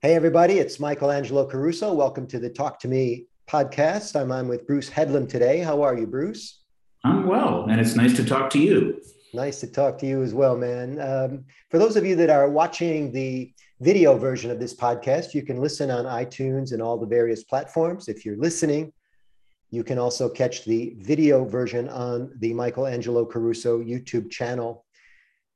Hey, everybody, it's Michelangelo Caruso. Welcome to the Talk to Me podcast. I'm on with Bruce Headlam today. How are you, Bruce? I'm well, and it's nice to talk to you. Nice to talk to you as well, man. Um, for those of you that are watching the video version of this podcast, you can listen on iTunes and all the various platforms. If you're listening, you can also catch the video version on the Michelangelo Caruso YouTube channel.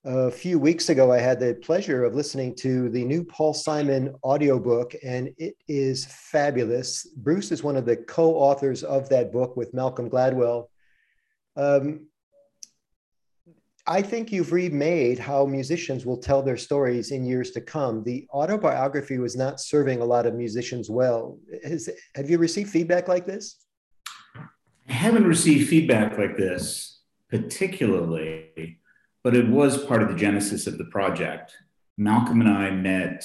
A few weeks ago, I had the pleasure of listening to the new Paul Simon audiobook, and it is fabulous. Bruce is one of the co authors of that book with Malcolm Gladwell. Um, I think you've remade how musicians will tell their stories in years to come. The autobiography was not serving a lot of musicians well. Has, have you received feedback like this? I haven't received feedback like this particularly but it was part of the genesis of the project. Malcolm and I met,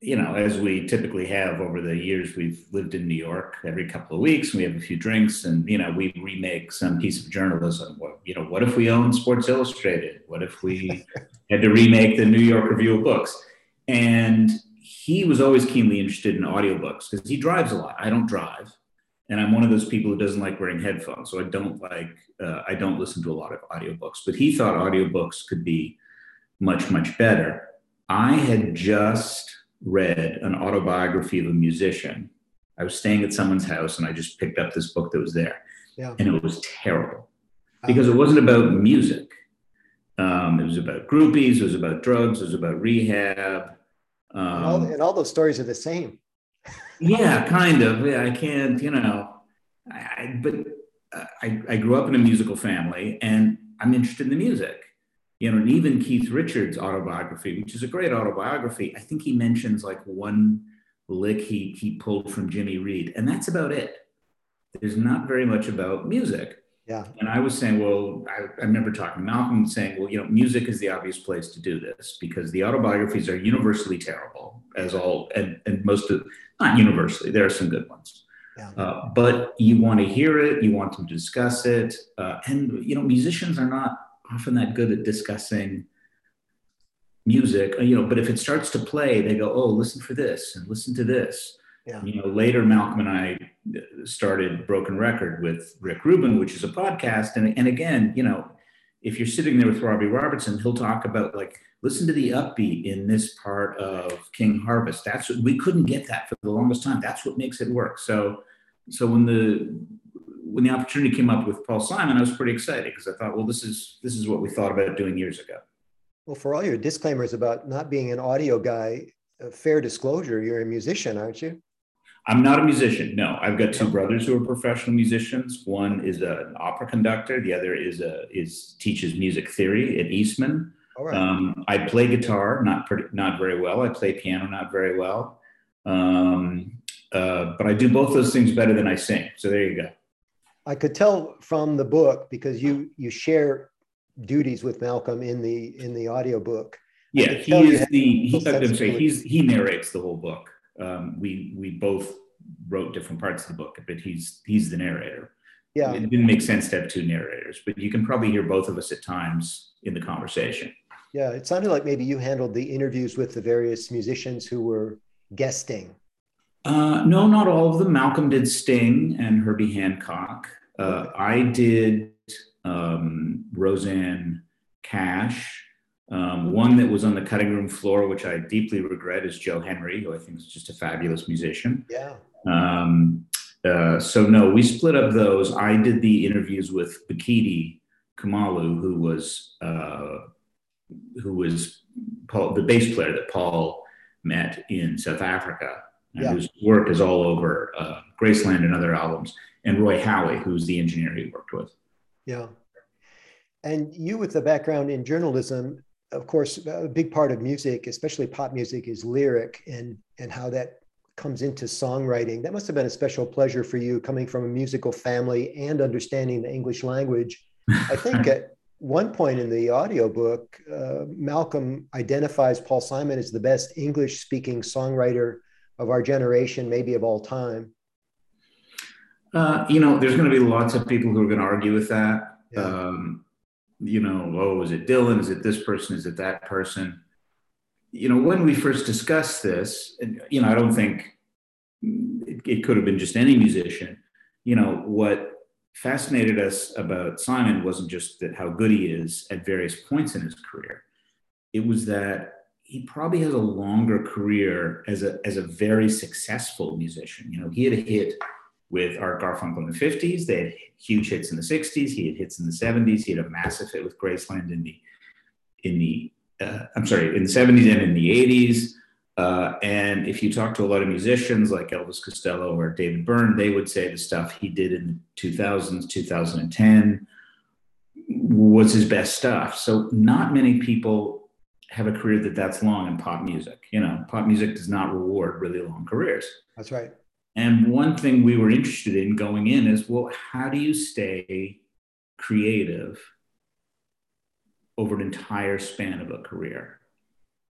you know, as we typically have over the years. We've lived in New York every couple of weeks. We have a few drinks, and you know, we remake some piece of journalism. What you know, what if we owned Sports Illustrated? What if we had to remake the New York Review of Books? And he was always keenly interested in audiobooks because he drives a lot. I don't drive and I'm one of those people who doesn't like wearing headphones, so I don't like uh, I don't listen to a lot of audiobooks. But he thought audiobooks could be much much better. I had just read an autobiography of a musician. I was staying at someone's house and I just picked up this book that was there, yeah. and it was terrible because it wasn't about music. Um, it was about groupies. It was about drugs. It was about rehab. Um, and, all, and all those stories are the same yeah, kind of. Yeah, I can't, you know, I, but uh, I, I grew up in a musical family and I'm interested in the music. You know, and even Keith Richards' autobiography, which is a great autobiography, I think he mentions like one lick he, he pulled from Jimmy Reed, and that's about it. There's not very much about music. Yeah. And I was saying, well, I, I, remember talking to Malcolm saying, well, you know, music is the obvious place to do this because the autobiographies are universally terrible, as all, and, and most of, not universally, there are some good ones. Yeah. Uh, but you want to hear it, you want to discuss it. Uh, and, you know, musicians are not often that good at discussing music, you know, but if it starts to play, they go, oh, listen for this and listen to this. Yeah. You know, later Malcolm and I started Broken Record with Rick Rubin, which is a podcast. And, and again, you know, if you're sitting there with Robbie Robertson, he'll talk about like, listen to the upbeat in this part of King Harvest. That's what we couldn't get that for the longest time. That's what makes it work. So, so when the when the opportunity came up with Paul Simon, I was pretty excited because I thought, well, this is this is what we thought about doing years ago. Well, for all your disclaimers about not being an audio guy, fair disclosure, you're a musician, aren't you? I'm not a musician. No, I've got two brothers who are professional musicians. One is an opera conductor. The other is a is teaches music theory at Eastman. Right. Um, I play guitar, not pretty, not very well. I play piano, not very well. Um, uh, but I do both those things better than I sing. So there you go. I could tell from the book because you you share duties with Malcolm in the in the audiobook. Yeah, he is the he, I'm sorry, he's he narrates the whole book um, we we both wrote different parts of the book, but he's he's the narrator. Yeah, it didn't make sense to have two narrators, but you can probably hear both of us at times in the conversation. Yeah, it sounded like maybe you handled the interviews with the various musicians who were guesting. Uh, no, not all of them. Malcolm did Sting and Herbie Hancock. Uh. I did um, Rosanne Cash. Um, one that was on the cutting room floor, which I deeply regret, is Joe Henry, who I think is just a fabulous musician. Yeah. Um, uh, so no, we split up those. I did the interviews with Bakithi Kumalo, who was uh, who was Paul, the bass player that Paul met in South Africa, and yeah. whose work is all over uh, Graceland and other albums, and Roy Halee, who's the engineer he worked with. Yeah. And you, with the background in journalism, of course, a big part of music, especially pop music, is lyric and and how that comes into songwriting. That must have been a special pleasure for you, coming from a musical family and understanding the English language. I think at one point in the audiobook, uh, Malcolm identifies Paul Simon as the best English-speaking songwriter of our generation, maybe of all time. Uh, you know, there's going to be lots of people who are going to argue with that. Yeah. Um, you know, oh, is it Dylan? Is it this person? Is it that person? you know, when we first discussed this, and, you know, I don't think it, it could have been just any musician. You know, what fascinated us about Simon wasn't just that how good he is at various points in his career. It was that he probably has a longer career as a as a very successful musician. You know, he had a hit with Art Garfunkel in the 50s. They had huge hits in the 60s. He had hits in the 70s. He had a massive hit with Graceland in the in the uh, I'm sorry, in the 70s and in the 80s. Uh, and if you talk to a lot of musicians like Elvis Costello or David Byrne, they would say the stuff he did in the 2000s, 2010 was his best stuff. So not many people have a career that that's long in pop music. You know, pop music does not reward really long careers. That's right. And one thing we were interested in going in is, well, how do you stay creative over an entire span of a career?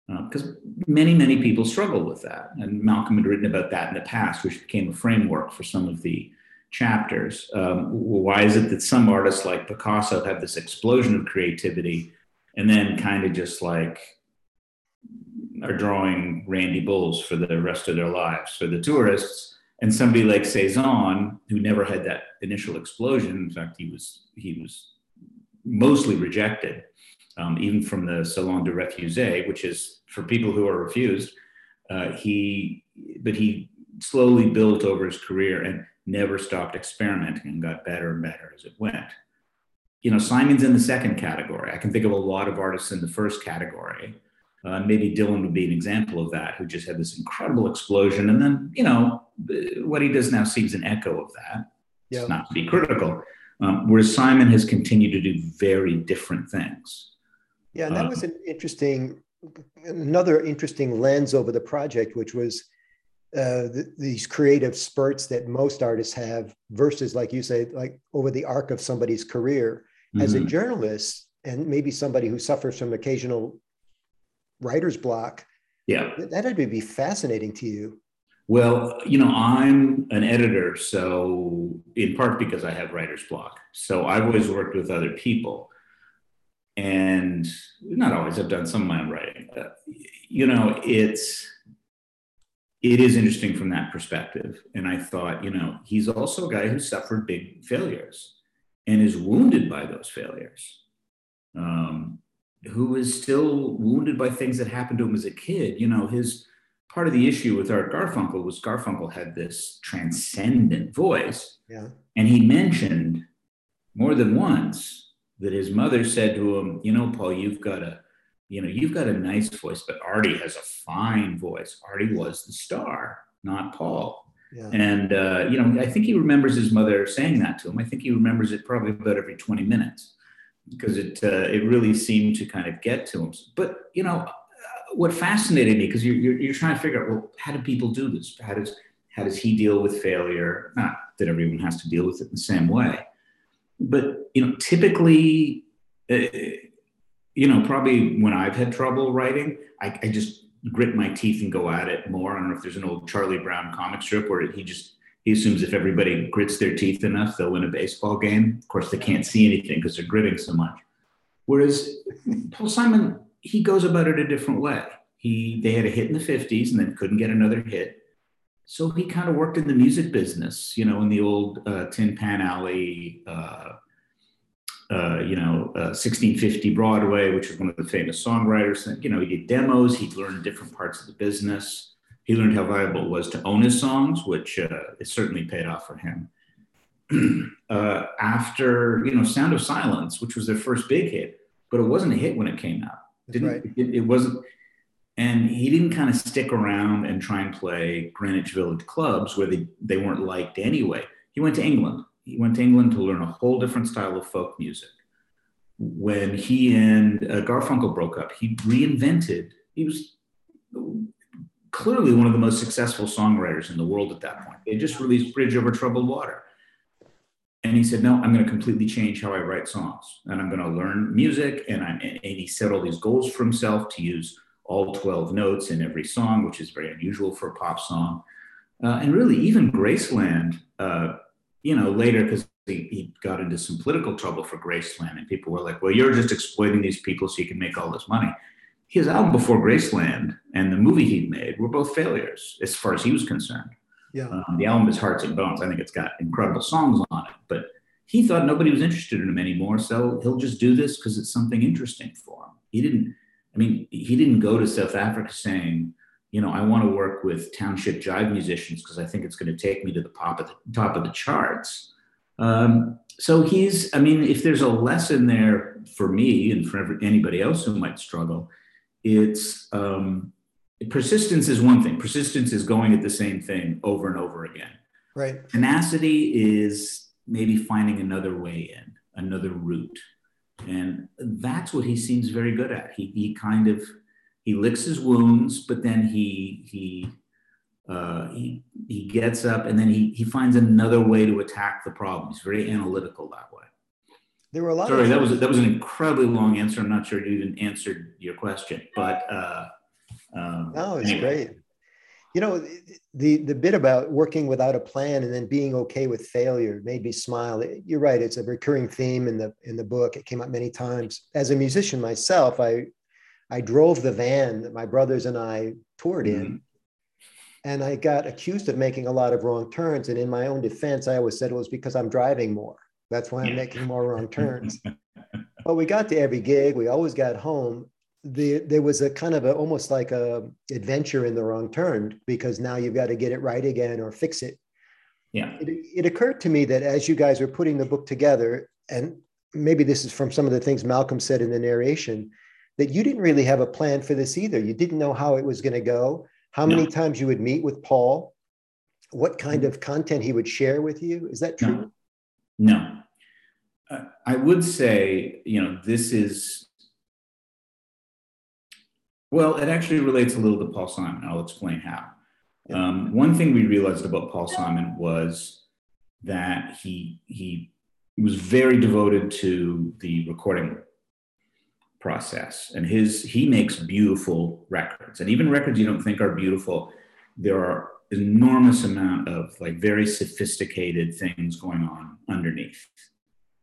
Because uh, many, many people struggle with that. And Malcolm had written about that in the past, which became a framework for some of the chapters. Um, why is it that some artists like Picasso have this explosion of creativity and then kind of just like are drawing Randy Bulls for the rest of their lives? For the tourists, and somebody like Cezanne, who never had that initial explosion, in fact, he was he was mostly rejected um, even from the Salon des Refusés, which is for people who are refused. Uh, he, but he slowly built over his career and never stopped experimenting and got better and better as it went. You know, Simon's in the second category. I can think of a lot of artists in the first category. Uh, maybe Dylan would be an example of that, who just had this incredible explosion. And then, you know, what he does now seems an echo of that. Yeah. It's not to be critical. Um, whereas Simon has continued to do very different things. Yeah, and that was uh, an interesting, another interesting lens over the project, which was uh, these creative spurts that most artists have versus, like you say, like over the arc of somebody's career. Mm-hmm. As a mm-hmm. journalist, and maybe somebody who suffers from occasional writer's block, yeah, that had to be fascinating to you. Well, you know, I'm an editor, so in part because I have writer's block. So I've always worked with other people and not always i've done some of my own writing you know it's it is interesting from that perspective and i thought you know he's also a guy who suffered big failures and is wounded by those failures um, who is still wounded by things that happened to him as a kid you know his part of the issue with art garfunkel was garfunkel had this transcendent voice yeah. and he mentioned more than once that his mother said to him, you know, Paul, you've got a, you know, you've got a nice voice, but Artie has a fine voice. Artie was the star, not Paul. Yeah. And uh, you know, I think he remembers his mother saying that to him. I think he remembers it probably about every 20 minutes because it uh, it really seemed to kind of get to him. But you know, what fascinated me because you're, you're, you're trying to figure out well, how do people do this? How does how does he deal with failure? Not that everyone has to deal with it in the same way, but you know, typically, uh, you know, probably when I've had trouble writing, I, I, just grit my teeth and go at it more. I don't know if there's an old Charlie Brown comic strip where he just he assumes if everybody grits their teeth enough, they'll win a baseball game. Of course, they can't see anything because they're gritting so much. Whereas Paul Simon, he goes about it a different way. He they had a hit in the 50s and then couldn't get another hit. So he kind of worked in the music business, you know, in the old uh, Tin Pan Alley, uh, uh, you know, 1650 uh, Broadway, which was one of the famous songwriters. You know, he did demos. He learned different parts of the business. He learned how valuable it was to own his songs, which uh, it certainly paid off for him. Uh, after, you know, Sound of Silence, which was their first big hit, but it wasn't a hit when it came out. Didn't, right. it, it wasn't and he didn't kind of stick around and try and play Greenwich Village clubs where they, they weren't liked anyway. He went to England. He went to England to learn a whole different style of folk music. When he and uh, Garfunkel broke up, he reinvented, he was clearly one of the most successful songwriters in the world at that point. They just released Bridge Over Troubled Water. And he said, No, I'm going to completely change how I write songs. And I'm going to learn music. And, I, and he set all these goals for himself to use all 12 notes in every song, which is very unusual for a pop song. Uh, and really, even Graceland, uh, you know, later, because he, he, got into some political trouble for Graceland, and people were like, well, you're just exploiting these people so you can make all this money. His album before Graceland and the movie he made were both failures as far as he was concerned. Yeah. Um, the album is Hearts and Bones. I think it's got incredible songs on it, but he thought nobody was interested in him anymore. So he'll just do this because it's something interesting for him. He didn't, I mean, he didn't go to South Africa saying, you know, I want to work with township jive musicians because I think it's going to take me to the top of the top of the charts. Um, so he's, I mean, if there's a lesson there for me and for anybody else who might struggle, it's um, persistence is one thing. Persistence is going at the same thing over and over again. Right. Tenacity is maybe finding another way in, another route. And that's what he seems very good at. He, he kind of he licks his wounds, but then he he uh, he he gets up and then he he finds another way to attack the problem. He's very analytical that way. There were a lot. Sorry, that was that was an incredibly long answer. I'm not sure you even answered your question, but uh, um, no, it's anyway. great. You know, the the bit about working without a plan and then being okay with failure made me smile. You're right; it's a recurring theme in the in the book. It came up many times. As a musician myself, I I drove the van that my brothers and I toured in. Mm-hmm. And I got accused of making a lot of wrong turns. And in my own defense, I always said it was because I'm driving more. That's why I'm making more wrong turns. but we got to every gig. We always got home. The, there was a kind of a, almost like a adventure in the wrong turn because now you've got to get it right again or fix it. Yeah. It, it occurred to me that as you guys were putting the book together, and maybe this is from some of the things Malcolm said in the narration, that you didn't really have a plan for this either. You didn't know how it was going to go, how many times you would meet with Paul, what kind mm-hmm. of content he would share with you. Is that true? No. no. I would say, you know, this is, well, it actually relates a little to Paul Simon. I'll explain how. Um, one thing we realized about Paul Simon was that he he was very devoted to the recording process and his he makes beautiful records and even records you don't think are beautiful there are enormous amount of like very sophisticated things going on underneath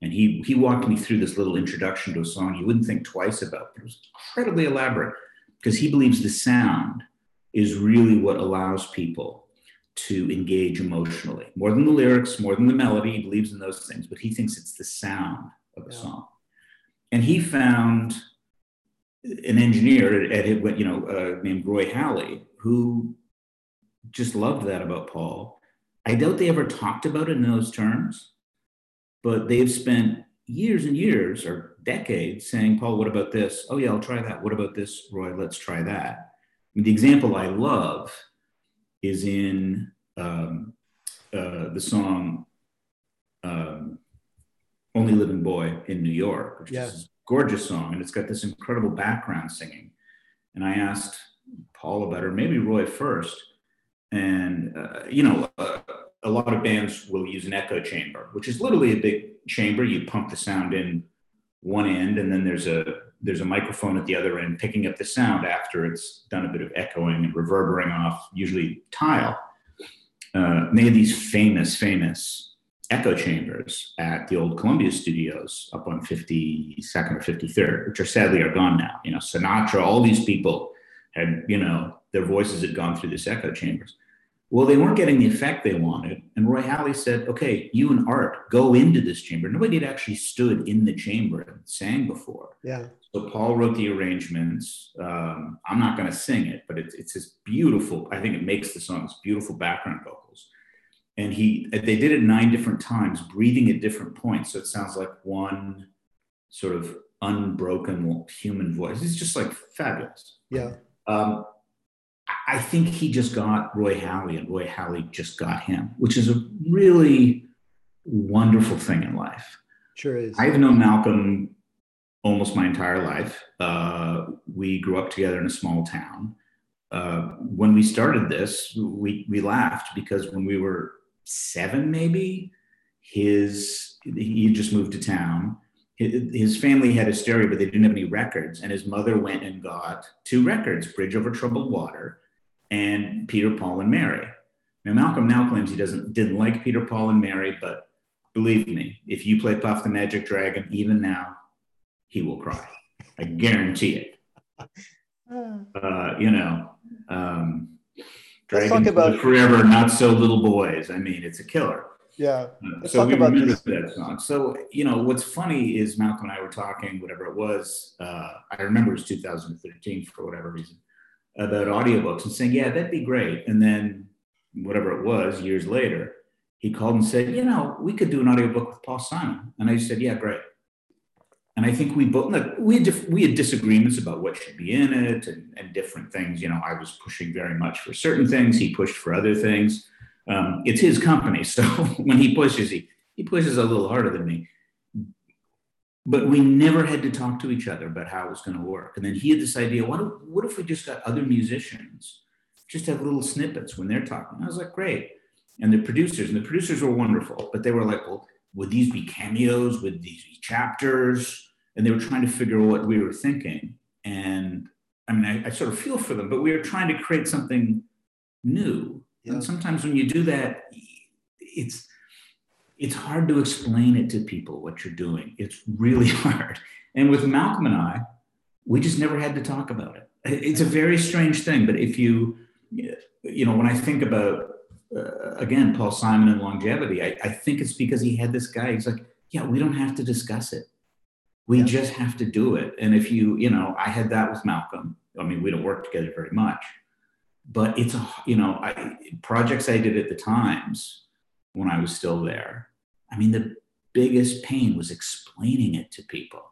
and he he walked me through this little introduction to a song you wouldn't think twice about but it was incredibly elaborate because he believes the sound is really what allows people to engage emotionally more than the lyrics more than the melody he believes in those things but he thinks it's the sound of a yeah. song and he found an engineer at, at you know uh, named Roy Halee who just loved that about Paul. I doubt they ever talked about it in those terms, but they've spent years and years or decades saying, Paul, what about this? Oh yeah, I'll try that. What about this, Roy? Let's try that. I mean, the example I love is in um, uh, the song um, "Only Living Boy" in New York, which yeah. is a gorgeous song, and it's got this incredible background singing. And I asked Paul about it, maybe Roy first. And uh, you know, uh, a lot of bands will use an echo chamber, which is literally a big chamber. You pump the sound in one end, and then there's a there's a microphone at the other end picking up the sound after it's done a bit of echoing and reverberating off, usually tile. Uh, they had these famous, famous echo chambers at the old Columbia studios up on 52nd or 53rd, which are sadly are gone now. You know, Sinatra, all these people had, you know, their voices had gone through this echo chambers. Well, they weren't getting the effect they wanted. And Roy Halee said, okay, you and Art go into this chamber. Nobody had actually stood in the chamber and sang before. Yeah. So Paul wrote the arrangements. Um, I'm not going to sing it, but it's, it's this beautiful, I think it makes the song, this beautiful background vocals and he they did it nine different times breathing at different points so it sounds like one sort of unbroken human voice it's just like fabulous yeah um, i think he just got roy halee and roy halee just got him which is a really wonderful thing in life. Sure is. I've known malcolm almost my entire life. Uh, we grew up together in a small town. Uh, when we started this, we, we laughed because when we were seven, maybe, his he just moved to town. His family had a stereo, but they didn't have any records. And his mother went and got two records Bridge Over Troubled Water and Peter, Paul, and Mary. Now, Malcolm now claims he doesn't didn't like Peter, Paul, and Mary, but believe me, if you play Puff the Magic Dragon, even now, he will cry. I guarantee it. Uh, you know, um, Let's talk about- Forever, Not So Little Boys. I mean, it's a killer. Yeah. Uh, Let's so we remember this. that song. So you know what's funny is Malcolm and I were talking, whatever it was. Uh, I remember it was 2013 for whatever reason about audiobooks and saying, yeah, that'd be great. And then whatever it was, years later, he called and said, you know, we could do an audiobook with Paul Simon. And I said, yeah, great. And I think we both look, we had dif- we had disagreements about what should be in it and, and different things. You know, I was pushing very much for certain things. He pushed for other things. Um, it's his company, so when he pushes, he he pushes a little harder than me. But we never had to talk to each other about how it was going to work. And then he had this idea: what if, what if we just got other musicians, just have little snippets when they're talking? I was like, great. And the producers, and the producers were wonderful, but they were like, well, would these be cameos? Would these be chapters? And they were trying to figure out what we were thinking. And I mean, I, I sort of feel for them, but we were trying to create something new. Yeah. And sometimes when you do that, it's it's hard to explain it to people what you're doing. It's really hard. And with Malcolm and I, we just never had to talk about it. It's a very strange thing, but if you, you know, when I think about uh, again Paul Simon and longevity, I, I think it's because he had this guy. He's like, yeah, we don't have to discuss it. We Yeah. just have to do it. And if you, you know, I had that with Malcolm. I mean, we don't work together very much, but it's a, you know, I, projects I did at the times when I was still there. I mean, the biggest pain was explaining it to people.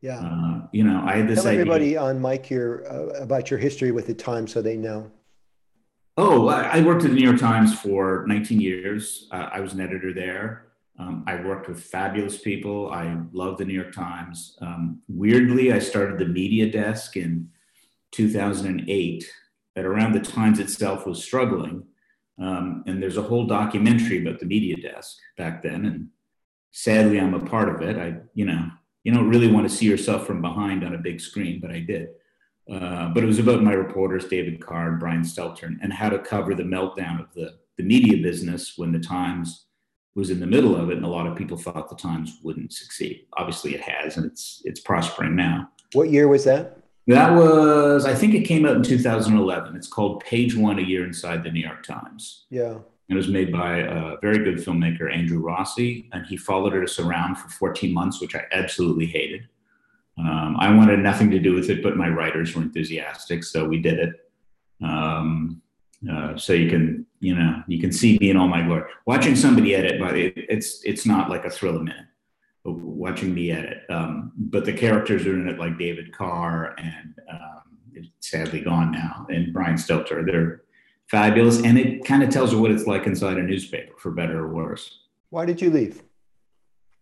Yeah. Uh, you know, I had this Tell idea. everybody on mic here uh, about your history with the Times so they know. Oh, I I worked at the New York Times for 19 years. Uh, I was an editor there. Um, I worked with fabulous people. I love the New York Times. Um, weirdly, I started the media desk in 2008. At around the Times itself was struggling, um, and there's a whole documentary about the media desk back then. And sadly, I'm a part of it. I, you know, you don't really want to see yourself from behind on a big screen, but I did. Uh, but it was about my reporters, David Carr and Brian Stelter, and, and how to cover the meltdown of the, the media business when the Times was in the middle of it, and a lot of people thought the Times wouldn't succeed. Obviously, it has, and it's it's prospering now. What year was that? That was, I think, it came out in 2011. It's called Page One: A Year Inside the New York Times. Yeah. And It was made by a very good filmmaker, Andrew Rossi, and he followed us around for 14 months, which I absolutely hated. Um, I wanted nothing to do with it, but my writers were enthusiastic, so we did it. Um, uh, so you can, you know, you can see me in all my glory. Watching somebody edit, but it, it's it's not like a thrill a minute. Watching me edit, um, but the characters are in it, like David Carr and um, it's sadly gone now, and Brian Stelter. They're fabulous, and it kind of tells you what it's like inside a newspaper, for better or worse. Why did you leave?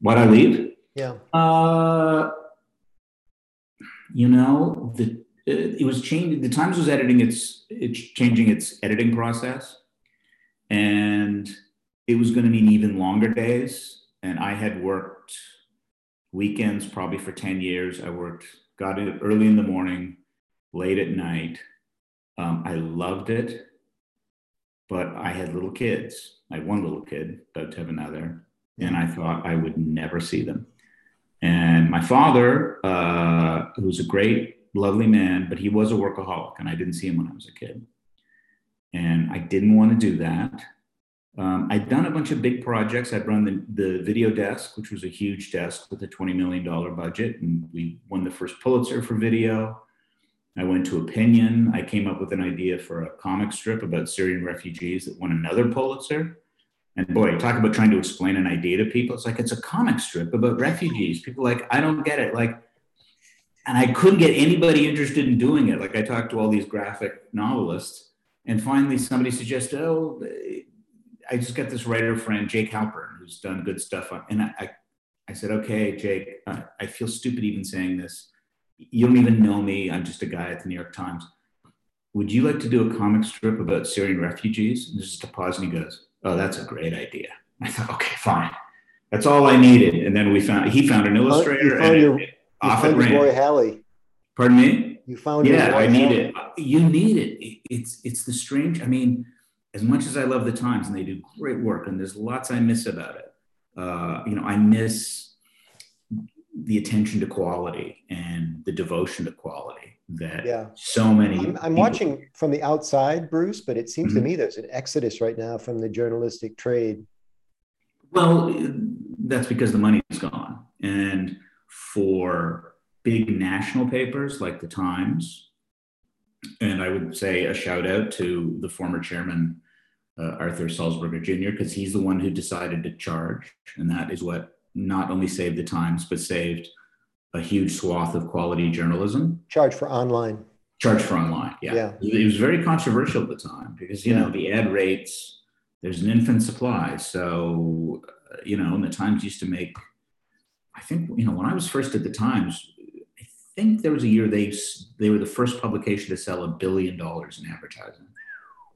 Why'd I leave? Yeah. Uh, you know, the it, it was changing. The Times was editing its it's changing its editing process, and it was going to mean even longer days. And I had worked weekends probably for ten years. I worked got it early in the morning, late at night. Um, I loved it, but I had little kids. I had one little kid, about to have another, and I thought I would never see them. And my father, uh, who was a great, lovely man, but he was a workaholic, and I didn't see him when I was a kid. And I didn't want to do that. Um, I'd done a bunch of big projects. I'd run the, the video desk, which was a huge desk with a $20 million budget, and we won the first Pulitzer for video. I went to Opinion. I came up with an idea for a comic strip about Syrian refugees that won another Pulitzer. And boy, talk about trying to explain an idea to people. It's like it's a comic strip about refugees. People like, I don't get it. Like, and I couldn't get anybody interested in doing it. Like I talked to all these graphic novelists, and finally somebody suggested, oh, I just got this writer friend, Jake Halpern, who's done good stuff. On, and I, I, I said, okay, Jake, I, I feel stupid even saying this. You don't even know me. I'm just a guy at the New York Times. Would you like to do a comic strip about Syrian refugees? And there's just a pause, and he goes, oh, that's a great idea. I thought, okay, fine. That's all I needed. And then we found he found an illustrator. You found and your, it- you off it found ran. Roy Halee. Pardon me? You found your Yeah, I need Halee. it. You need it. It- It's it's the strange. I mean, as much as I love the Times and they do great work, and there's lots I miss about it. Uh, you know, I miss the attention to quality and the devotion to quality. that Yeah. so many. I'm, I'm watching from the outside, Bruce, but it seems to Mhm. me there's an exodus right now from the journalistic trade. Well, that's because the money's gone. And for big national papers like the Times, and I would say a shout out to the former chairman, uh, Arthur Sulzberger Jr., because he's the one who decided to charge. And that is what not only saved the Times, but saved a huge swath of quality journalism. Charge for online. Charge for online, yeah. Yeah. It was very controversial at the time because, you know, the ad rates, there's an infant supply. So, uh, you know, and the Times used to make, I think, you know, when I was first at the Times, think there was a year they they were the first publication to sell a billion dollars in advertising,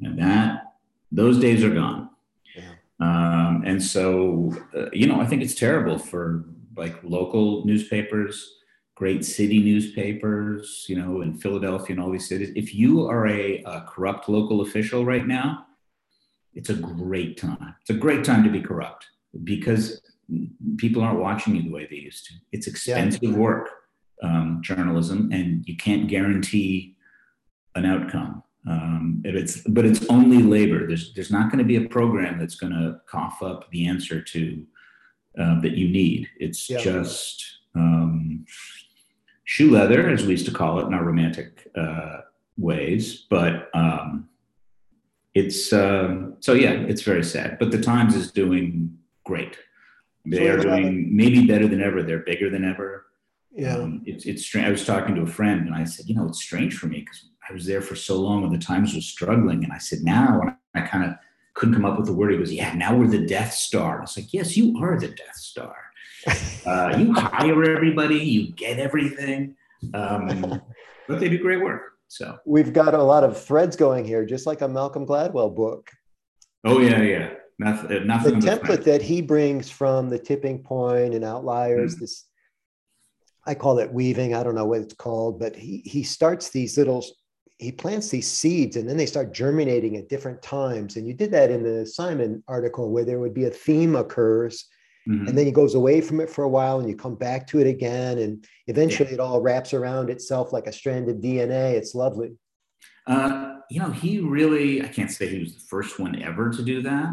and that those days are gone. Yeah. Um, and so, uh, you know, I think it's terrible for like local newspapers, great city newspapers, you know, in Philadelphia and all these cities. If you are a, a corrupt local official right now, it's a great time. It's a great time to be corrupt because people aren't watching you the way they used to. It's expensive work, um, journalism, and you can't guarantee an outcome. Um, if it's, but it's only labor. There's, there's not going to be a program that's going to cough up the answer to uh, that you need. It's Yeah. just um, shoe leather, as we used to call it in our romantic uh, ways. But um, it's um, so yeah, it's very sad. But the Times is doing great. They So are doing maybe better than ever. They're bigger than ever. Yeah. Um, it's it's strange. I was talking to a friend and I said, you know, it's strange for me because I was there for so long when the Times was struggling, and I said, now when I kind of couldn't come up with the word, he goes, yeah, now we're the Death Star. I was like, yes, you are the Death Star. Uh, you hire everybody, you get everything, um, but they do great work. So, We've got a lot of threads going here, just like a Malcolm Gladwell book. oh yeah, yeah, nothing, uh, The template that he brings from the tipping point and outliers, this I call it weaving. I don't know what it's called, but he he starts these little he plants these seeds and then they start germinating at different times. And you did that in the Simon article where there would be a theme occurs Mhm. and then he goes away from it for a while and you come back to it again and eventually it all wraps around itself like a strand of dna it's lovely Uh, you know, he really, I can't say he was the first one ever to do that,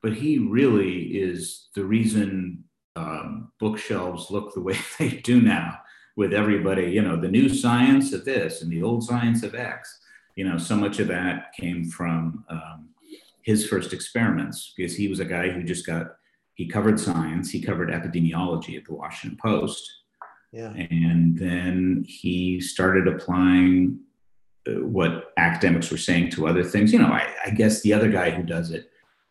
but he really is the reason um, bookshelves look the way they do now with everybody, you know, the new science of this and the old science of X. You know, so much of that came from um, his first experiments because he was a guy who just got, he covered science, he covered epidemiology at the Washington Post. yeah And then he started applying uh, what academics were saying to other things. You know, I, I guess the other guy who does it,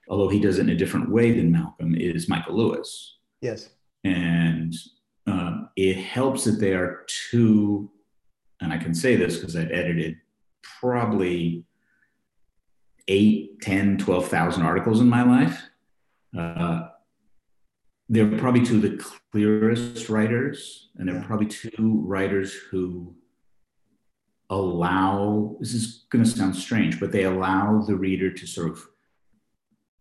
although he does it in a different way than Malcolm, is Michael Lewis. Yes And um, it helps that they are two, and I can say this because I've edited probably eight, 10, 12,000 articles in my life. Uh, they're probably two of the clearest writers, and they're probably two writers who allow this is going to sound strange, but they allow the reader to sort of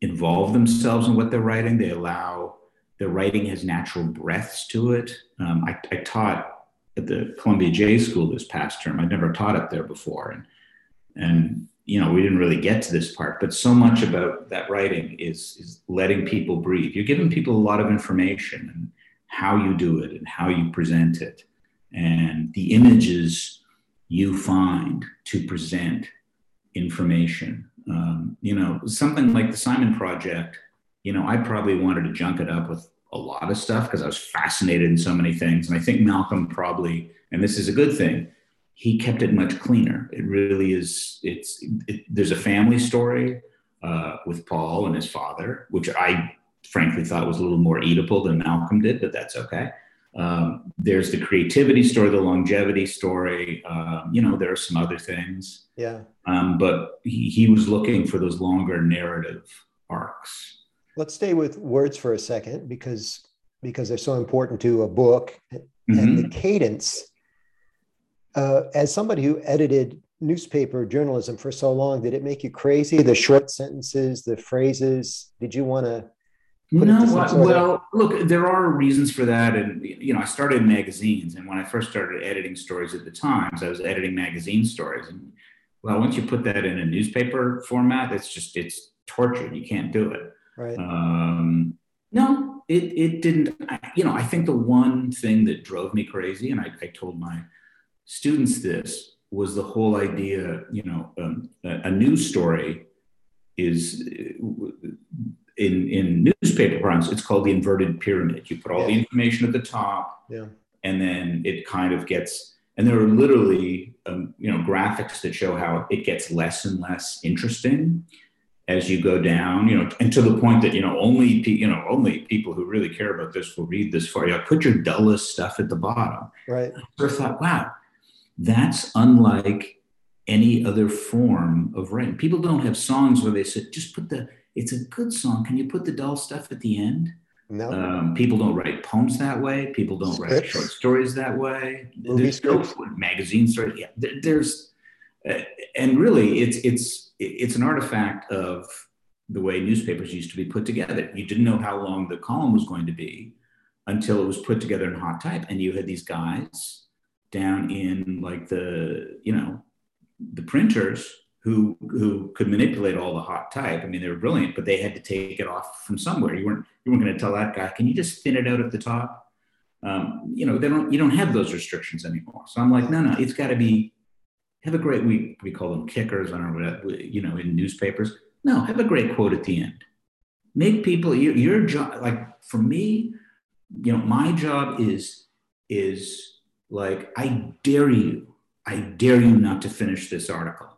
involve themselves in what they're writing. They allow their writing has natural breaths to it. Um, I, I taught at the Columbia J School this past term. I'd never taught up there before, and and you know we didn't really get to this part. But so much about that writing is is letting people breathe. You're giving people a lot of information and how you do it and how you present it, and the images you find to present information. Um, you know, something like the Simon Project. You know, I probably wanted to junk it up with a lot of stuff because I was fascinated in so many things. And I think Malcolm probably, and this is a good thing, he kept it much cleaner. It really is. It's it, there's a family story uh, with Paul and his father, which I frankly thought was a little more eatable than Malcolm did, but that's okay. Um, there's the creativity story, the longevity story. Um, you know, there are some other things, yeah um, but he, he was looking for those longer narrative arcs. Let's stay with words for a second because because they're so important to a book Mhm. and the cadence uh, as somebody who edited newspaper journalism for so long did it make you crazy the short sentences the phrases did you want to no, well, look, there are reasons for that, and you know, I started in magazines, and when I first started editing stories at the Times, I was editing magazine stories, and well, once you put that in a newspaper format, it's just it's torture. You can't do it. Right. Um, no, it it didn't. I, you know, I think the one thing that drove me crazy, and I, I told my students this was the whole idea. You know, um, a, a news story is in in newspaper parlance, it's called the inverted pyramid. You put all yeah. the information at the top, yeah. and then it kind of gets. And there are literally, um, you know, graphics that show how it gets less and less interesting as you go down. You know, and to the point that you know only pe- you know only people who really care about this will read this for You put your dullest stuff at the bottom. Right. I thought, wow, that's unlike any other form of writing. People don't have songs where they say, just put the it's a good song. Can you put the dull stuff at the end? No. Um, people don't write poems that way. People don't scripts. write short stories that way. Movie there's no magazine story. Yeah, there, there's, uh, and really, it's it's it's an artifact of the way newspapers used to be put together. You didn't know how long the column was going to be until it was put together in hot type, and you had these guys down in like the you know the printers who who could manipulate all the hot type. I mean, they were brilliant, but they had to take it off from somewhere. You weren't you weren't going to tell that guy, "Can you just thin it out at the top?" Um, you know, they don't you don't have those restrictions anymore. So I'm like, no, no, it's got to be have a great week. We call them kickers. on what you know in newspapers. No, have a great quote at the end. Make people your, your job. Like for me, you know, my job is is like I dare you. I dare you not to finish this article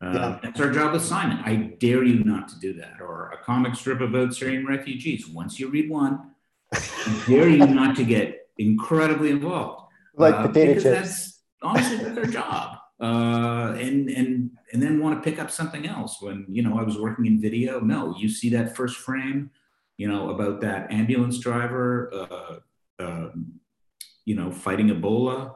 uh, yeah. That's our job with Simon. I dare you not to do that. Or a comic strip about Syrian refugees. Once you read one, I dare you not to get incredibly involved. Like uh, potato chips. That's honestly that's our job. Uh, and and and then want to pick up something else. When you know I was working in video, no, you see that first frame, you know about that ambulance driver, uh, uh, you know fighting Ebola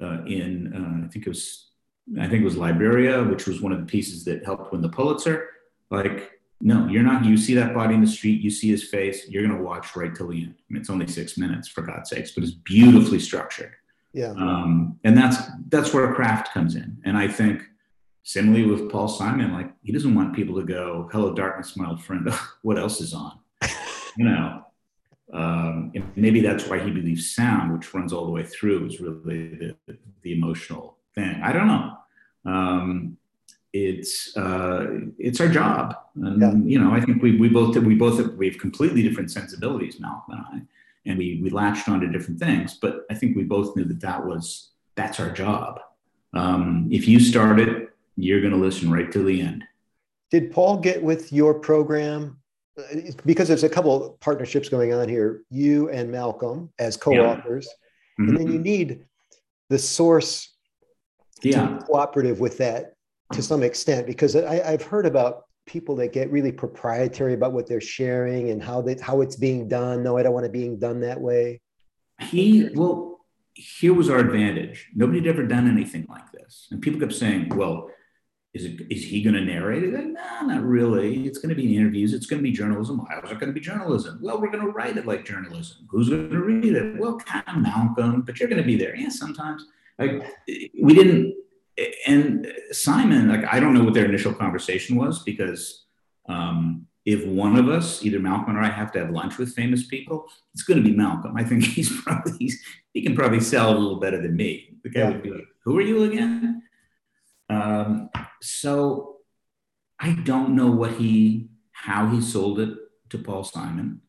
uh, in uh, I think it was I think it was Liberia, which was one of the pieces that helped win the Pulitzer. Like, no, you're not. You see that body in the street, you see his face, you're going to watch right till the end. I mean, it's only six minutes, for God's sakes, but it's beautifully structured. Yeah. Um, and that's that's where craft comes in. And I think similarly with Paul Simon, like he doesn't want people to go, "Hello, darkness, my old friend. what else is on?" you know. Um, maybe that's why he believes sound, which runs all the way through, is really the, the emotional thing. I don't know um, it's uh, it's our job, and yeah. you know I think we we both we both have, we have completely different sensibilities, Malcolm and I, and we we latched onto different things. But I think we both knew that that was that's our job. Um, if you start it, you're going to listen right to the end. Did Paul get with your program? Because there's a couple partnerships going on here. You and Malcolm as co-authors, yeah. mm-hmm. and then you need the source yeah. cooperative with that to some extent because I, I've heard about people that get really proprietary about what they're sharing and how that how it's being done. No, I don't want it being done that way. He well, here was our advantage. Nobody had ever done anything like this, and people kept saying, "Well, is it is he going to narrate it?" No, not really. It's going to be interviews. It's going to be journalism. How is it going to be journalism? Well, we're going to write it like journalism. Who's going to read it? Well, kind of Malcolm, but you're going to be there. Yeah, sometimes. Like we didn't, and Simon, like I don't know what their initial conversation was because um, if one of us, either Malcolm or I, have to have lunch with famous people, it's going to be Malcolm. I think he's probably he's, he can probably sell a little better than me. The guy yeah. would be like, "Who are you again?" Um, so I don't know what he how he sold it to Paul Simon.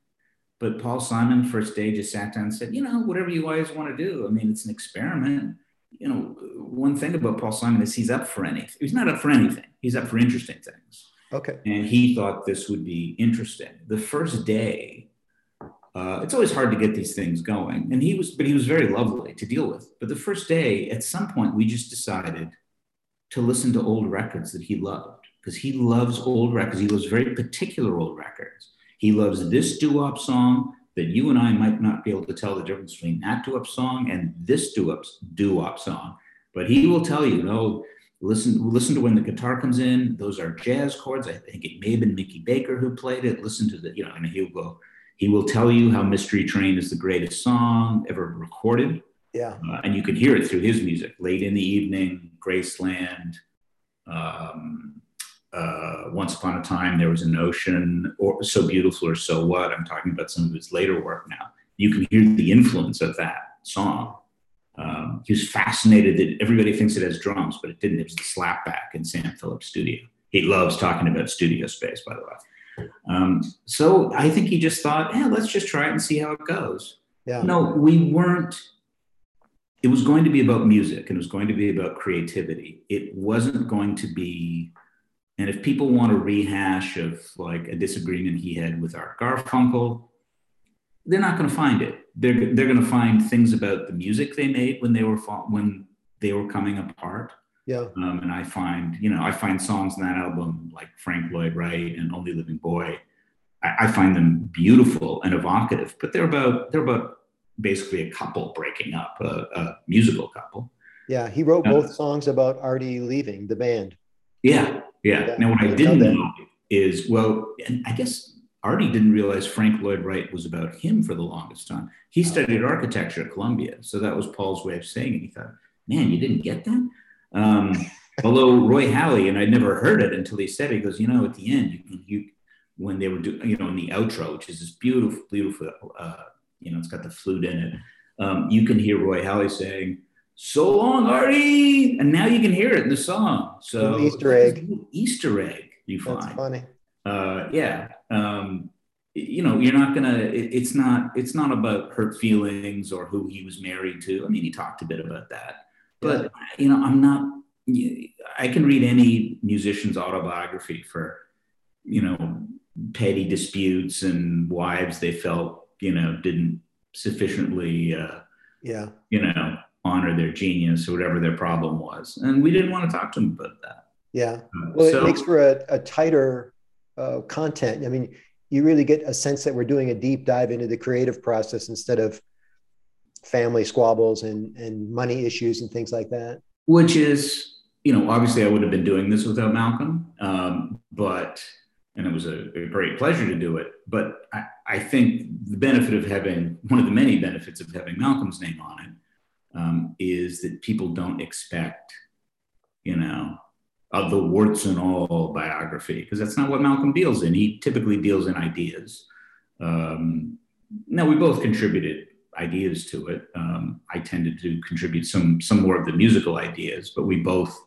But Paul Simon, first day, just sat down and said, you know, whatever you guys want to do. I mean, it's an experiment you know, one thing about Paul Simon is he's up for anything. He's not up for anything. He's up for interesting things. Okay. And he thought this would be interesting. The first day, uh, it's always hard to get these things going. And he was, but he was very lovely to deal with. But the first day, at some point, we just decided to listen to old records that he loved because he loves old records. He loves very particular old records. He loves this doo-wop song that you and I might not be able to tell the difference between that doo-wop song and this doo-wop, doo-wop song. But he will tell you, no, Listen, listen to when the guitar comes in. Those are jazz chords. I think it may have been Mickey Baker who played it. Listen to the, you know, and he'll go, he will tell you how Mystery Train is the greatest song ever recorded. Yeah. Uh, and you can hear it through his music. Late in the Evening, Graceland, um, uh, Once Upon a Time, There Was an Ocean, or So Beautiful or So What. I'm talking about some of his later work now. You can hear the influence of that song. Um, he was fascinated that everybody thinks it has drums, but it didn't. It was the slapback in Sam Phillips' studio. He loves talking about studio space, by the way. Um, so I think he just thought, yeah, let's just try it and see how it goes. Yeah. No, we weren't. It was going to be about music and it was going to be about creativity. It wasn't going to be, and if people want a rehash of like a disagreement he had with Art Garfunkel, they're not going to find it. They're they're going to find things about the music they made when they were when they were coming apart. Yeah. Um, and I find you know I find songs in that album like Frank Lloyd Wright and Only Living Boy. I, I find them beautiful and evocative, but they're about they're about basically a couple breaking up, a, a musical couple. Yeah, he wrote uh, both songs about Artie leaving the band. Yeah, yeah. yeah. Now, what I, didn't know, is well, and I guess Artie didn't realize Frank Lloyd Wright was about him for the longest time. He studied architecture at Columbia, so that was Paul's way of saying it. He thought, "Man, you didn't get that." Um, although Roy Halee, and I'd never heard it until he said it. He goes, "You know, at the end, you you when they were doing, you know, in the outro, which is this beautiful, beautiful, uh, you know, it's got the flute in it. Um, you can hear Roy Halee saying." So long, Artie, and now you can hear it in the song. So Easter egg, Easter egg, you find. That's funny uh, yeah, um, you know, you're not gonna. It, it's not. It's not about hurt feelings or who he was married to. I mean, he talked a bit about that, but yeah. you know, I'm not. I can read any musician's autobiography for, you know, petty disputes and wives they felt you know didn't sufficiently. Uh, yeah. You know, honor their genius or whatever their problem was, and we didn't want to talk to them about that. Yeah. Uh, well, so, it makes for a, a tighter uh, content. I mean, you really get a sense that we're doing a deep dive into the creative process instead of family squabbles and, and money issues and things like that. Which is, you know, obviously I would have been doing this without Malcolm, um, but, and it was a, a, great pleasure to do it. But I, I, think the benefit of having, one of the many benefits of having Malcolm's name on it um, is that people don't expect, you know, of the warts and all biography, because that's not what Malcolm deals in. He typically deals in ideas. Um, now, we both contributed ideas to it. Um, I tended to contribute some some more of the musical ideas, but we both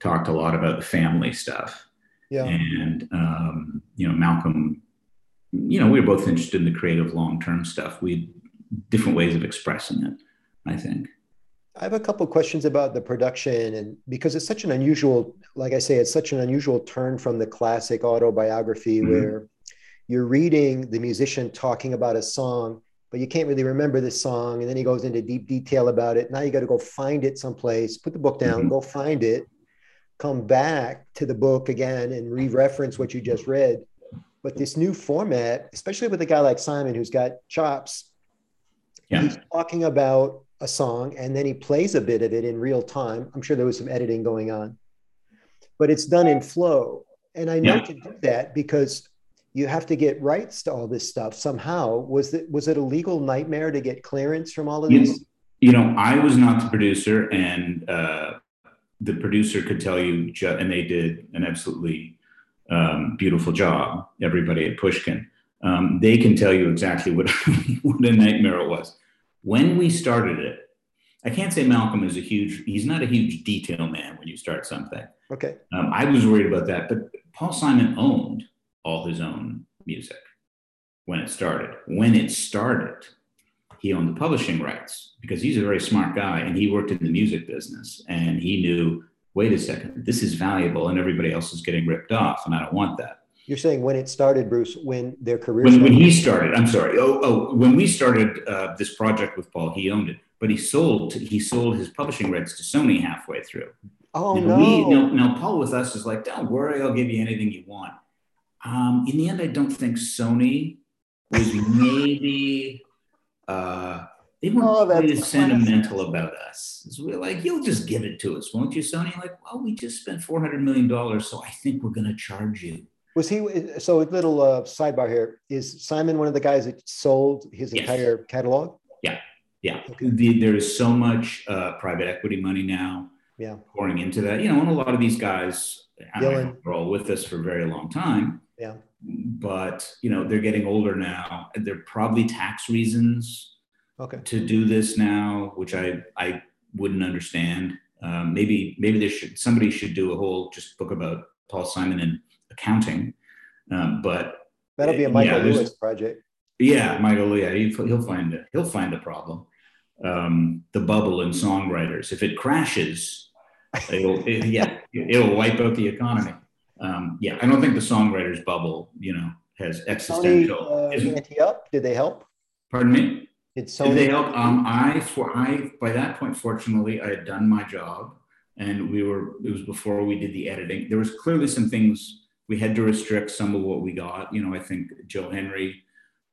talked a lot about the family stuff. Yeah. And um, you know, Malcolm, you know, we were both interested in the creative long term stuff. We different ways of expressing it. I think. I have a couple questions about the production, and because it's such an unusual, like I say, it's such an unusual turn from the classic autobiography mm-hmm. where you're reading the musician talking about a song, but you can't really remember the song, and then he goes into deep detail about it. Now you got to go find it someplace, put the book down, mm-hmm. go find it, come back to the book again, and re-reference what you just read. But this new format, especially with a guy like Simon who's got chops, yeah. he's talking about a song and then he plays a bit of it in real time. I'm sure there was some editing going on, but it's done in flow. And I know yeah. to do that because you have to get rights to all this stuff somehow. Was it was it a legal nightmare to get clearance from all of you, these? You know, I was not the producer, and uh, the producer could tell you, ju- and they did an absolutely um, beautiful job. Everybody at Pushkin, um, they can tell you exactly what what a nightmare it was when we started it, I can't say Malcolm is a huge, he's not a huge detail man when you start something. Okay. Um, I was worried about that, but Paul Simon owned all his own music when it started. When it started, he owned the publishing rights because he's a very smart guy and he worked in the music business and he knew wait a second, this is valuable and everybody else is getting ripped off and I don't want that. You're saying when it started, Bruce, when their career when, when he started. I'm sorry. Oh, oh, when we started uh, this project with Paul, he owned it, but he sold he sold his publishing rights to Sony halfway through. Oh now, no! We, now, now, Paul with us is like, don't worry, I'll give you anything you want. Um, in the end, I don't think Sony was maybe uh, they weren't oh, really sentimental about us. So we're like, you'll just give it to us, won't you, Sony? Like, well, we just spent four hundred million dollars, so I think we're going to charge you. Was he so? A little uh, sidebar here: Is Simon one of the guys that sold his yes. entire catalog? Yeah, yeah. Okay. The, there is so much uh, private equity money now. Yeah, pouring into that. You know, and a lot of these guys are all with us for a very long time. Yeah, but you know, they're getting older now. They're probably tax reasons. Okay. To do this now, which I I wouldn't understand. Um, maybe maybe there should somebody should do a whole just book about Paul Simon and accounting. Um, but that'll be a Michael yeah, Lewis project. Yeah, Michael. Yeah, he'll, he'll find it. He'll find a problem. Um, the bubble in songwriters. If it crashes, it'll it, yeah, it'll wipe out the economy. Um, yeah, I don't think the songwriters bubble, you know, has existential. Sony, uh, up? Did they help? Pardon me. Did, Sony Did they help? Um, I for I by that point, fortunately, I had done my job, and we were. It was before we did the editing. There was clearly some things we had to restrict some of what we got. You know, I think Joe Henry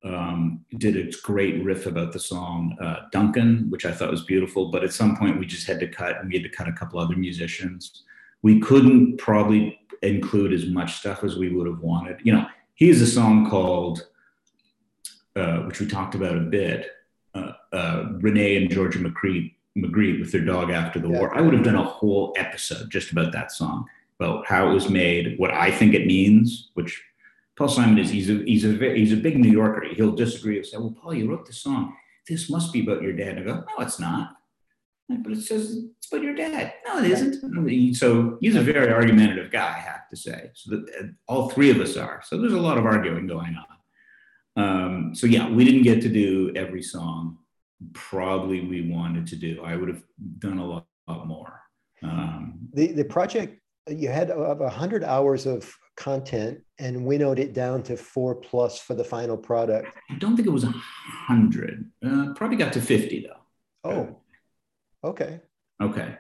um, did a great riff about the song uh, Duncan, which I thought was beautiful. But at some point, we just had to cut, and we had to cut a couple other musicians. We couldn't probably include as much stuff as we would have wanted. You know, he has a song called, uh, which we talked about a bit, uh, uh Rene and Georgette Magritte, Magritte with their dog after the yeah. war. I would have done a whole episode just about that song about how it was made, what I think it means, which Paul Simon is, he's a, he's a, he's a big New Yorker. He'll disagree. He'll say, well, Paul, you wrote the song. This must be about your dad. And I go, no, it's not. But it says it's about your dad. No, it isn't. So he's a very argumentative guy, I have to say. So that, all three of us are. So there's a lot of arguing going on. Um, so yeah, we didn't get to do every song. Probably we wanted to do. I would have done a lot, lot more. Um, the the project you had a hundred hours of content and winnowed it down to four plus for the final product. I don't think it was a hundred. Uh, probably got to fifty though. Oh, okay. Okay.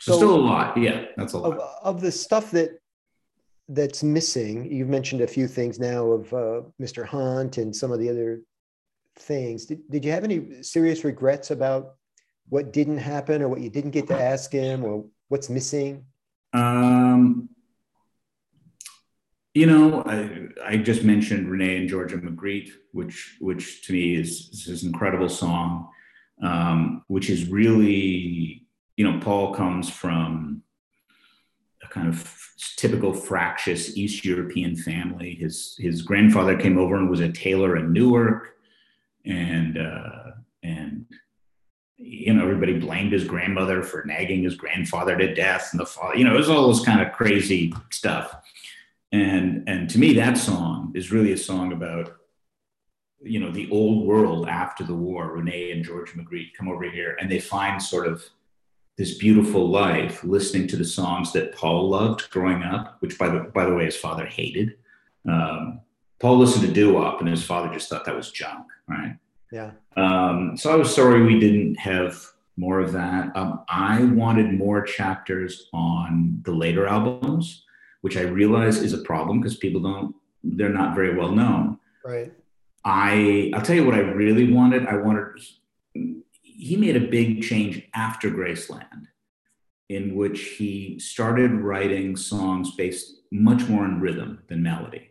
So, so still a lot. Yeah, that's a lot. Of, of, the stuff that that's missing, you've mentioned a few things now of uh, Mr. Hunt and some of the other things. Did, did you have any serious regrets about what didn't happen or what you didn't get to ask him or what's missing? Um, you know, I, I, just mentioned Rene and Georgette Magritte, which which to me is, is this incredible song, um, which is really, you know, Paul comes from a kind of typical fractious East European family. His his grandfather came over and was a tailor in Newark, and uh, and you know, everybody blamed his grandmother for nagging his grandfather to death, and the father, you know, it was all this kind of crazy stuff. And and to me, that song is really a song about, you know, the old world after the war. Renee and George Magritte come over here, and they find sort of this beautiful life listening to the songs that Paul loved growing up, which by the by the way, his father hated. Um, Paul listened to doo wop, and his father just thought that was junk, right? Yeah. Um, so I was sorry we didn't have more of that. Um, I wanted more chapters on the later albums, which I realize is a problem because people don't, they're not very well known. Right. I, I'll tell you what I really wanted. I wanted, he made a big change after Graceland in which he started writing songs based much more on rhythm than melody.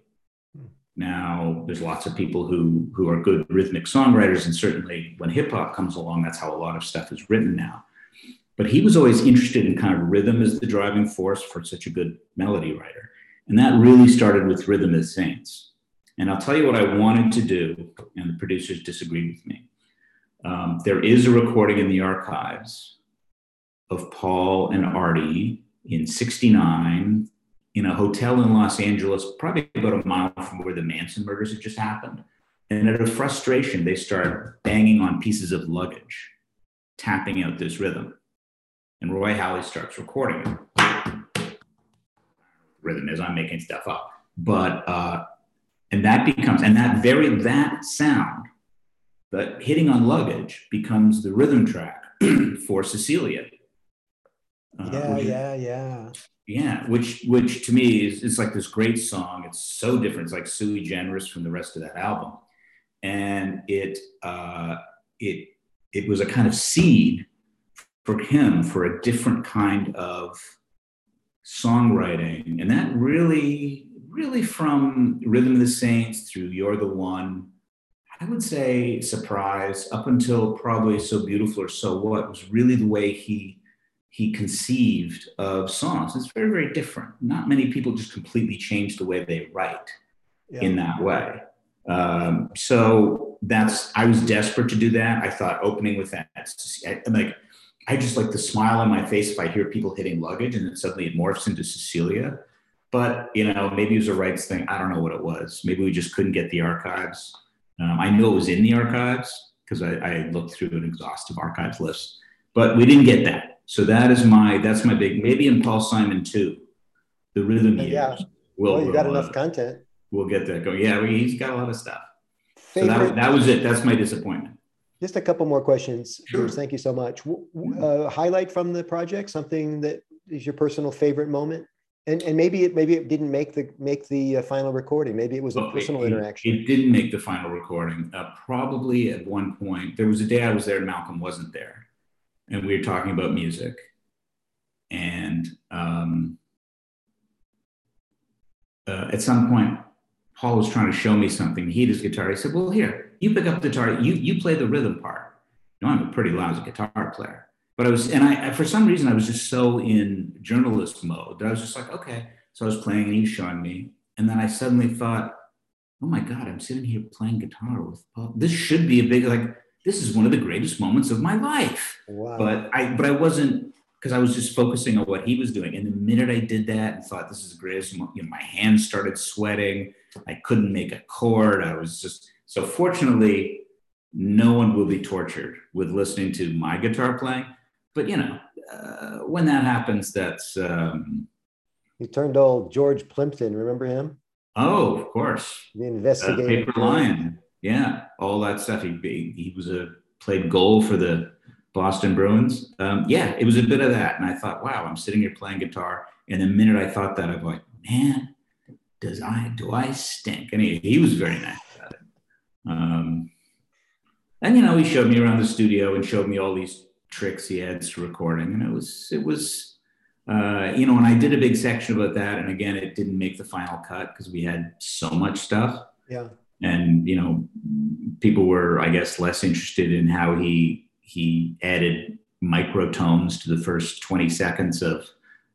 Now, there's lots of people who who are good rhythmic songwriters, and certainly when hip hop comes along, that's how a lot of stuff is written now. But he was always interested in kind of rhythm as the driving force for such a good melody writer, and that really started with Rhythm as Saints. And I'll tell you what I wanted to do, and the producers disagreed with me. Um, there is a recording in the archives of Paul and Artie in '69 in a hotel in Los Angeles, probably about a mile from where the Manson murders had just happened. And out of frustration, they start banging on pieces of luggage, tapping out this rhythm. And Roy Halee starts recording it. Rhythm is I'm making stuff up, but uh, and that becomes and that very that sound, that hitting on luggage becomes the rhythm track for Cecilia. Uh, yeah, yeah, yeah yeah which which to me is it's like this great song. It's so different. It's like sui generis from the rest of that album. And it uh it it was a kind of seed for him for a different kind of songwriting. And that really, really from Rhythm of the Saints through You're the One, I would say Surprise, up until probably So Beautiful or So What, was really the way he he conceived of songs. It's very, very different. Not many people just completely change the way they write yeah. in that way. Um, so that's I was desperate to do that. I thought opening with that, I'm like I just like the smile on my face if I hear people hitting luggage, and then suddenly it morphs into Cecilia. But you know, maybe it was a rights thing. I don't know what it was. Maybe we just couldn't get the archives. Um, I know it was in the archives because I, I looked through an exhaustive archives list, but we didn't get that. So that is my that's my big maybe in Paul Simon too, the rhythm years. Yeah. Will, well, you got enough content. We'll get that going. Yeah, he's got a lot of stuff. Favorite, so that, that was it. That's my disappointment. Just a couple more questions. Sure. Bruce, thank you so much. Uh, highlight from the project, something that is your personal favorite moment, and and maybe it maybe it didn't make the make the uh, final recording. Maybe it was a oh, personal it, interaction. It didn't make the final recording. Uh, probably at one point, there was a day I was there and Malcolm wasn't there, and we were talking about music, and um, uh, at some point Paul was trying to show me something. He had his guitar. He said, "Well, here, you pick up the guitar. You you play the rhythm part. You know, I'm a pretty lousy guitar player." But I was, and I for some reason I was just so in journalist mode that I was just like, okay. So I was playing, and he was showing me, and then I suddenly thought, "Oh my God, I'm sitting here playing guitar with Paul. This should be a big like." This is one of the greatest moments of my life. Wow. But I, but I wasn't because I was just focusing on what he was doing. And the minute I did that and thought this is the greatest, you know, my hands started sweating. I couldn't make a chord. I was just so fortunately, no one will be tortured with listening to my guitar playing. But you know, uh, when that happens, that's um, you turned old George Plimpton. Remember him? Oh, of course. The investigator. Uh, Paper Lion. Yeah, all that stuff. He he was a played goal for the Boston Bruins. Um, yeah, it was a bit of that. And I thought, wow, I'm sitting here playing guitar. And the minute I thought that, I'm like, man, does I do I stink? And he, he was very nice about it. Um, and you know, he showed me around the studio and showed me all these tricks he had to recording, and it was it was uh, you know, and I did a big section about that, and again, it didn't make the final cut because we had so much stuff. Yeah. And you know, people were, I guess, less interested in how he he added microtones to the first 20 seconds of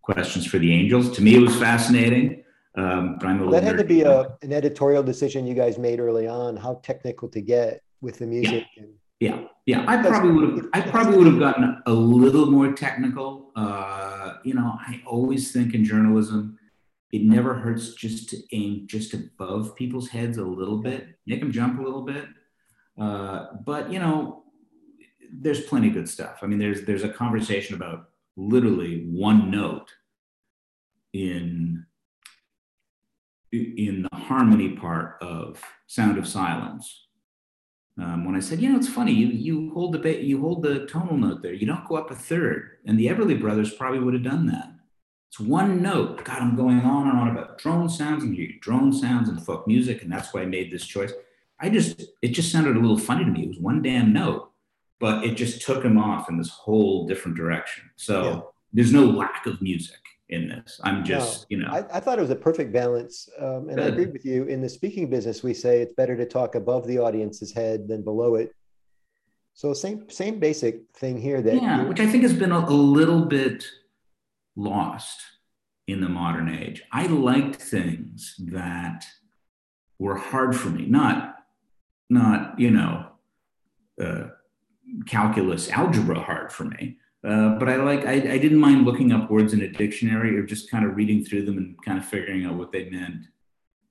questions for the angels. To me it was fascinating um, but I'm a that had to be a, an editorial decision you guys made early on how technical to get with the music yeah. And, yeah. Yeah. I probably would have i probably would have gotten a little more technical. Uh, you know i always think in journalism it never hurts just to aim just above people's heads a little bit make them jump a little bit uh, but you know there's plenty of good stuff. I mean, there's there's a conversation about literally one note in in the harmony part of Sound of Silence. Um, when I said, you know, it's funny, you you hold the ba- you hold the tonal note there, you don't go up a third, and the Everly Brothers probably would have done that. It's one note. God, I'm going on and on about drone sounds and hear drone sounds and folk music, and that's why I made this choice. I just it just sounded a little funny to me. It was one damn note but it just took him off in this whole different direction. So yeah. there's no lack of music in this. I'm just, no, you know. I, I, thought it was a perfect balance. Um, and Good. I agree with you. In the speaking business, we say it's better to talk above the audience's head than below it. So same same basic thing here that yeah, which I think has been a, a little bit lost in the modern age. I liked things that were hard for me, not not you know uh, calculus algebra hard for me. Uh, but I like I, I didn't mind looking up words in a dictionary or just kind of reading through them and kind of figuring out what they meant.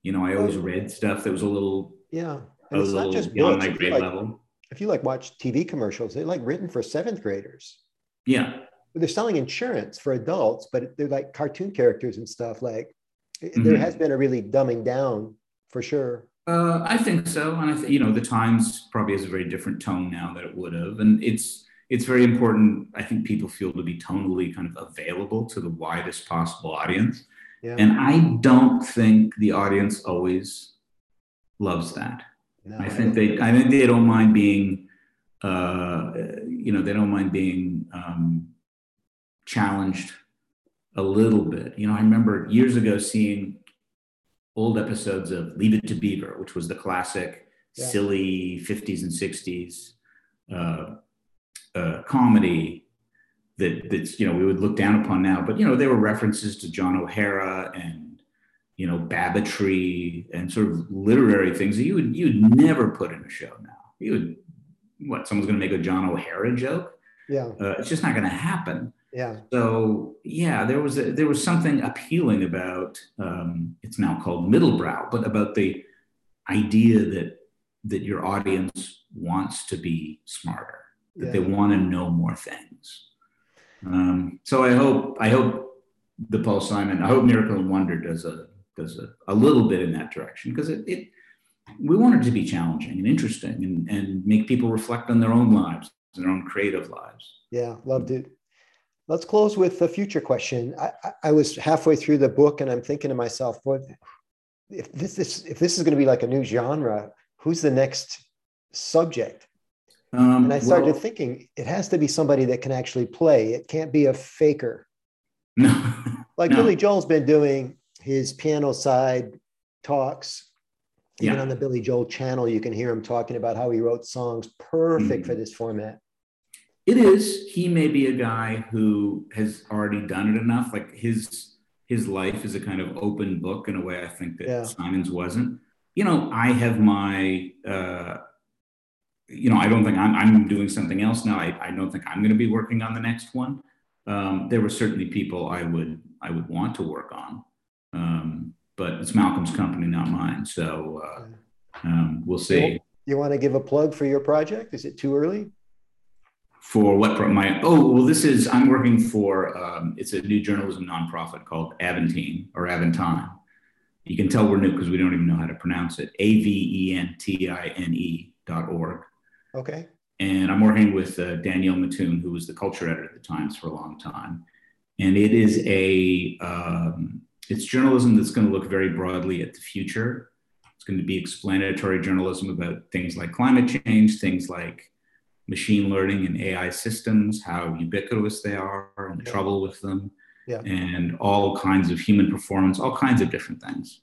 You know, I always read stuff that was a little yeah, and it's not just beyond books. my grade like, level. If you like watch TV commercials, they're like written for seventh graders. Yeah, they're selling insurance for adults, but they're like cartoon characters and stuff. Like mm-hmm. there has been a really dumbing down for sure. Uh, I think so, and I think you know the Times probably has a very different tone now that it would have, and it's it's very important. I think people feel to be tonally kind of available to the widest possible audience, yeah. and I don't think the audience always loves that. No, I think they I think they don't mind being uh, you know, they don't mind being um, challenged a little bit. You know, I remember years ago seeing old episodes of Leave It to Beaver, which was the classic, yeah. silly 50s and 60s uh, uh, comedy that that's you know we would look down upon now. But you know, there were references to John O'Hara and you know Babbittry and sort of literary things that you would you'd never put in a show now. You would what someone's going to make a John O'Hara joke? Yeah, uh, it's just not going to happen. Yeah. So yeah, there was a, there was something appealing about um, it's now called middlebrow, but about the idea that that your audience wants to be smarter, that yeah. they want to know more things. Um, so I hope I hope the Paul Simon, I hope Miracle and Wonder does a does a, a little bit in that direction because it, it we want it to be challenging and interesting and, and make people reflect on their own lives, their own creative lives. Yeah, loved it. Let's close with the future question. I, I was halfway through the book and I'm thinking to myself, what if this, this if this is going to be like a new genre, who's the next subject? Um, and I started well, thinking it has to be somebody that can actually play. It can't be a faker. No. like no. Billy Joel's been doing his piano side talks. Even yeah. on the Billy Joel channel, you can hear him talking about how he wrote songs perfect mm-hmm. for this format it is he may be a guy who has already done it enough like his his life is a kind of open book in a way i think that yeah. simon's wasn't. You know i have my uh you know i don't think i'm, I'm doing something else now. I, I don't think i'm going to be working on the next one. Um, there were certainly people i would i would want to work on. Um, but it's malcolm's company not mine. So uh, um, we'll see. You want to give a plug for your project? Is it too early for what my oh well this is i'm working for um, it's a new journalism nonprofit called aventine or aventine. You can tell we're new because we don't even know how to pronounce it. A-v-e-n-t-i-n-e dot org. Okay. And i'm working with uh, danielle mattoon who was the culture editor at the times for a long time. And it is a um, it's journalism that's going to look very broadly at the future. It's going to be explanatory journalism about things like climate change things like machine learning and AI systems, how ubiquitous they are, and the yeah. trouble with them, yeah. and all kinds of human performance, all kinds of different things.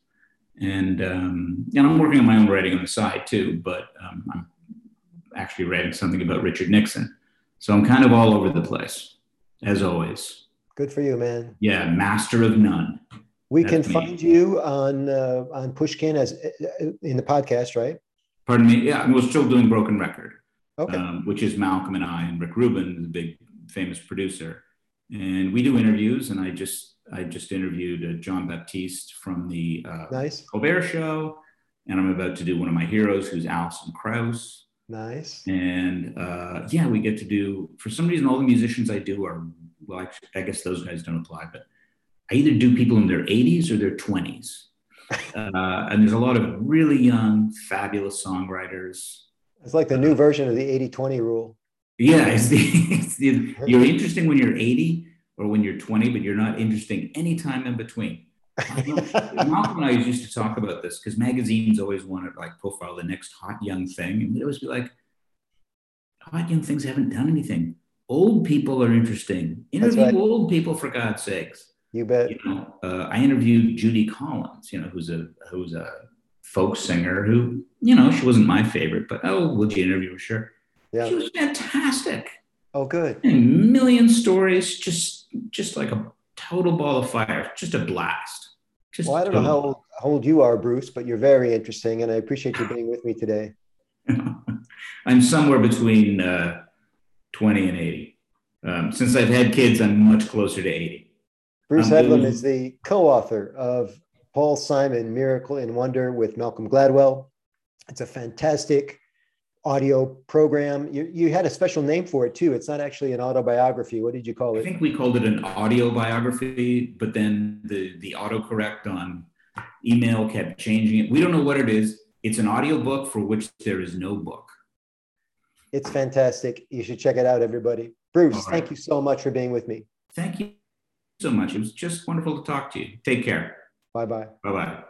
And um, and I'm working on my own writing on the side too, but um, I'm actually writing something about Richard Nixon. So I'm kind of all over the place, as always. Good for you, man. Yeah, master of none. We That's can me. find you on uh, on Pushkin as uh, in the podcast, right? Pardon me. Yeah, we're still doing Broken Record okay. um, which is Malcolm and I and Rick Rubin, the big famous producer. And we do interviews, and I just I just interviewed uh, Jon Batiste from the uh, nice Colbert Show, and I'm about to do one of my heroes, who's Alison Krauss. Nice. And uh, yeah, we get to do. For some reason, all the musicians I do are well. Actually, I guess those guys don't apply, but I either do people in their 80s or their 20s. Uh, and there's a lot of really young, fabulous songwriters it's like the new version of the 80 20 rule. Yeah, it's the, it's the, you're interesting when you're 80 or when you're 20, but you're not interesting anytime in between. Malcolm and I used to talk about this because magazines always want to like profile the next hot young thing. And we'd always be like, hot young things haven't done anything. Old people are interesting. Interview right. old people for God's sakes. You bet. You know, uh, I interviewed Judy Collins, you know, who's a who's a folk singer who, you know, she wasn't my favorite, but oh, would you interview her? Sure. Yeah. She was fantastic. Oh, good. And million stories, just just like a total ball of fire, just a blast. Just well, I don't know how old, how old you are, Bruce, but you're very interesting, and I appreciate you being with me today. I'm somewhere between uh, 20 and 80. Um, since I've had kids, I'm much closer to 80. Bruce Headlam is the co-author of Paul Simon, Miracle and Wonder with Malcolm Gladwell. It's a fantastic audio program. You, you had a special name for it too. It's not actually an autobiography. What did you call it? I think we called it an audio biography, but then the, the autocorrect on email kept changing it. We don't know what it is. It's an audio book for which there is no book. It's fantastic. You should check it out, everybody. Bruce, right. thank you so much for being with me. Thank you so much. It was just wonderful to talk to you. Take care. Bye bye. Bye bye.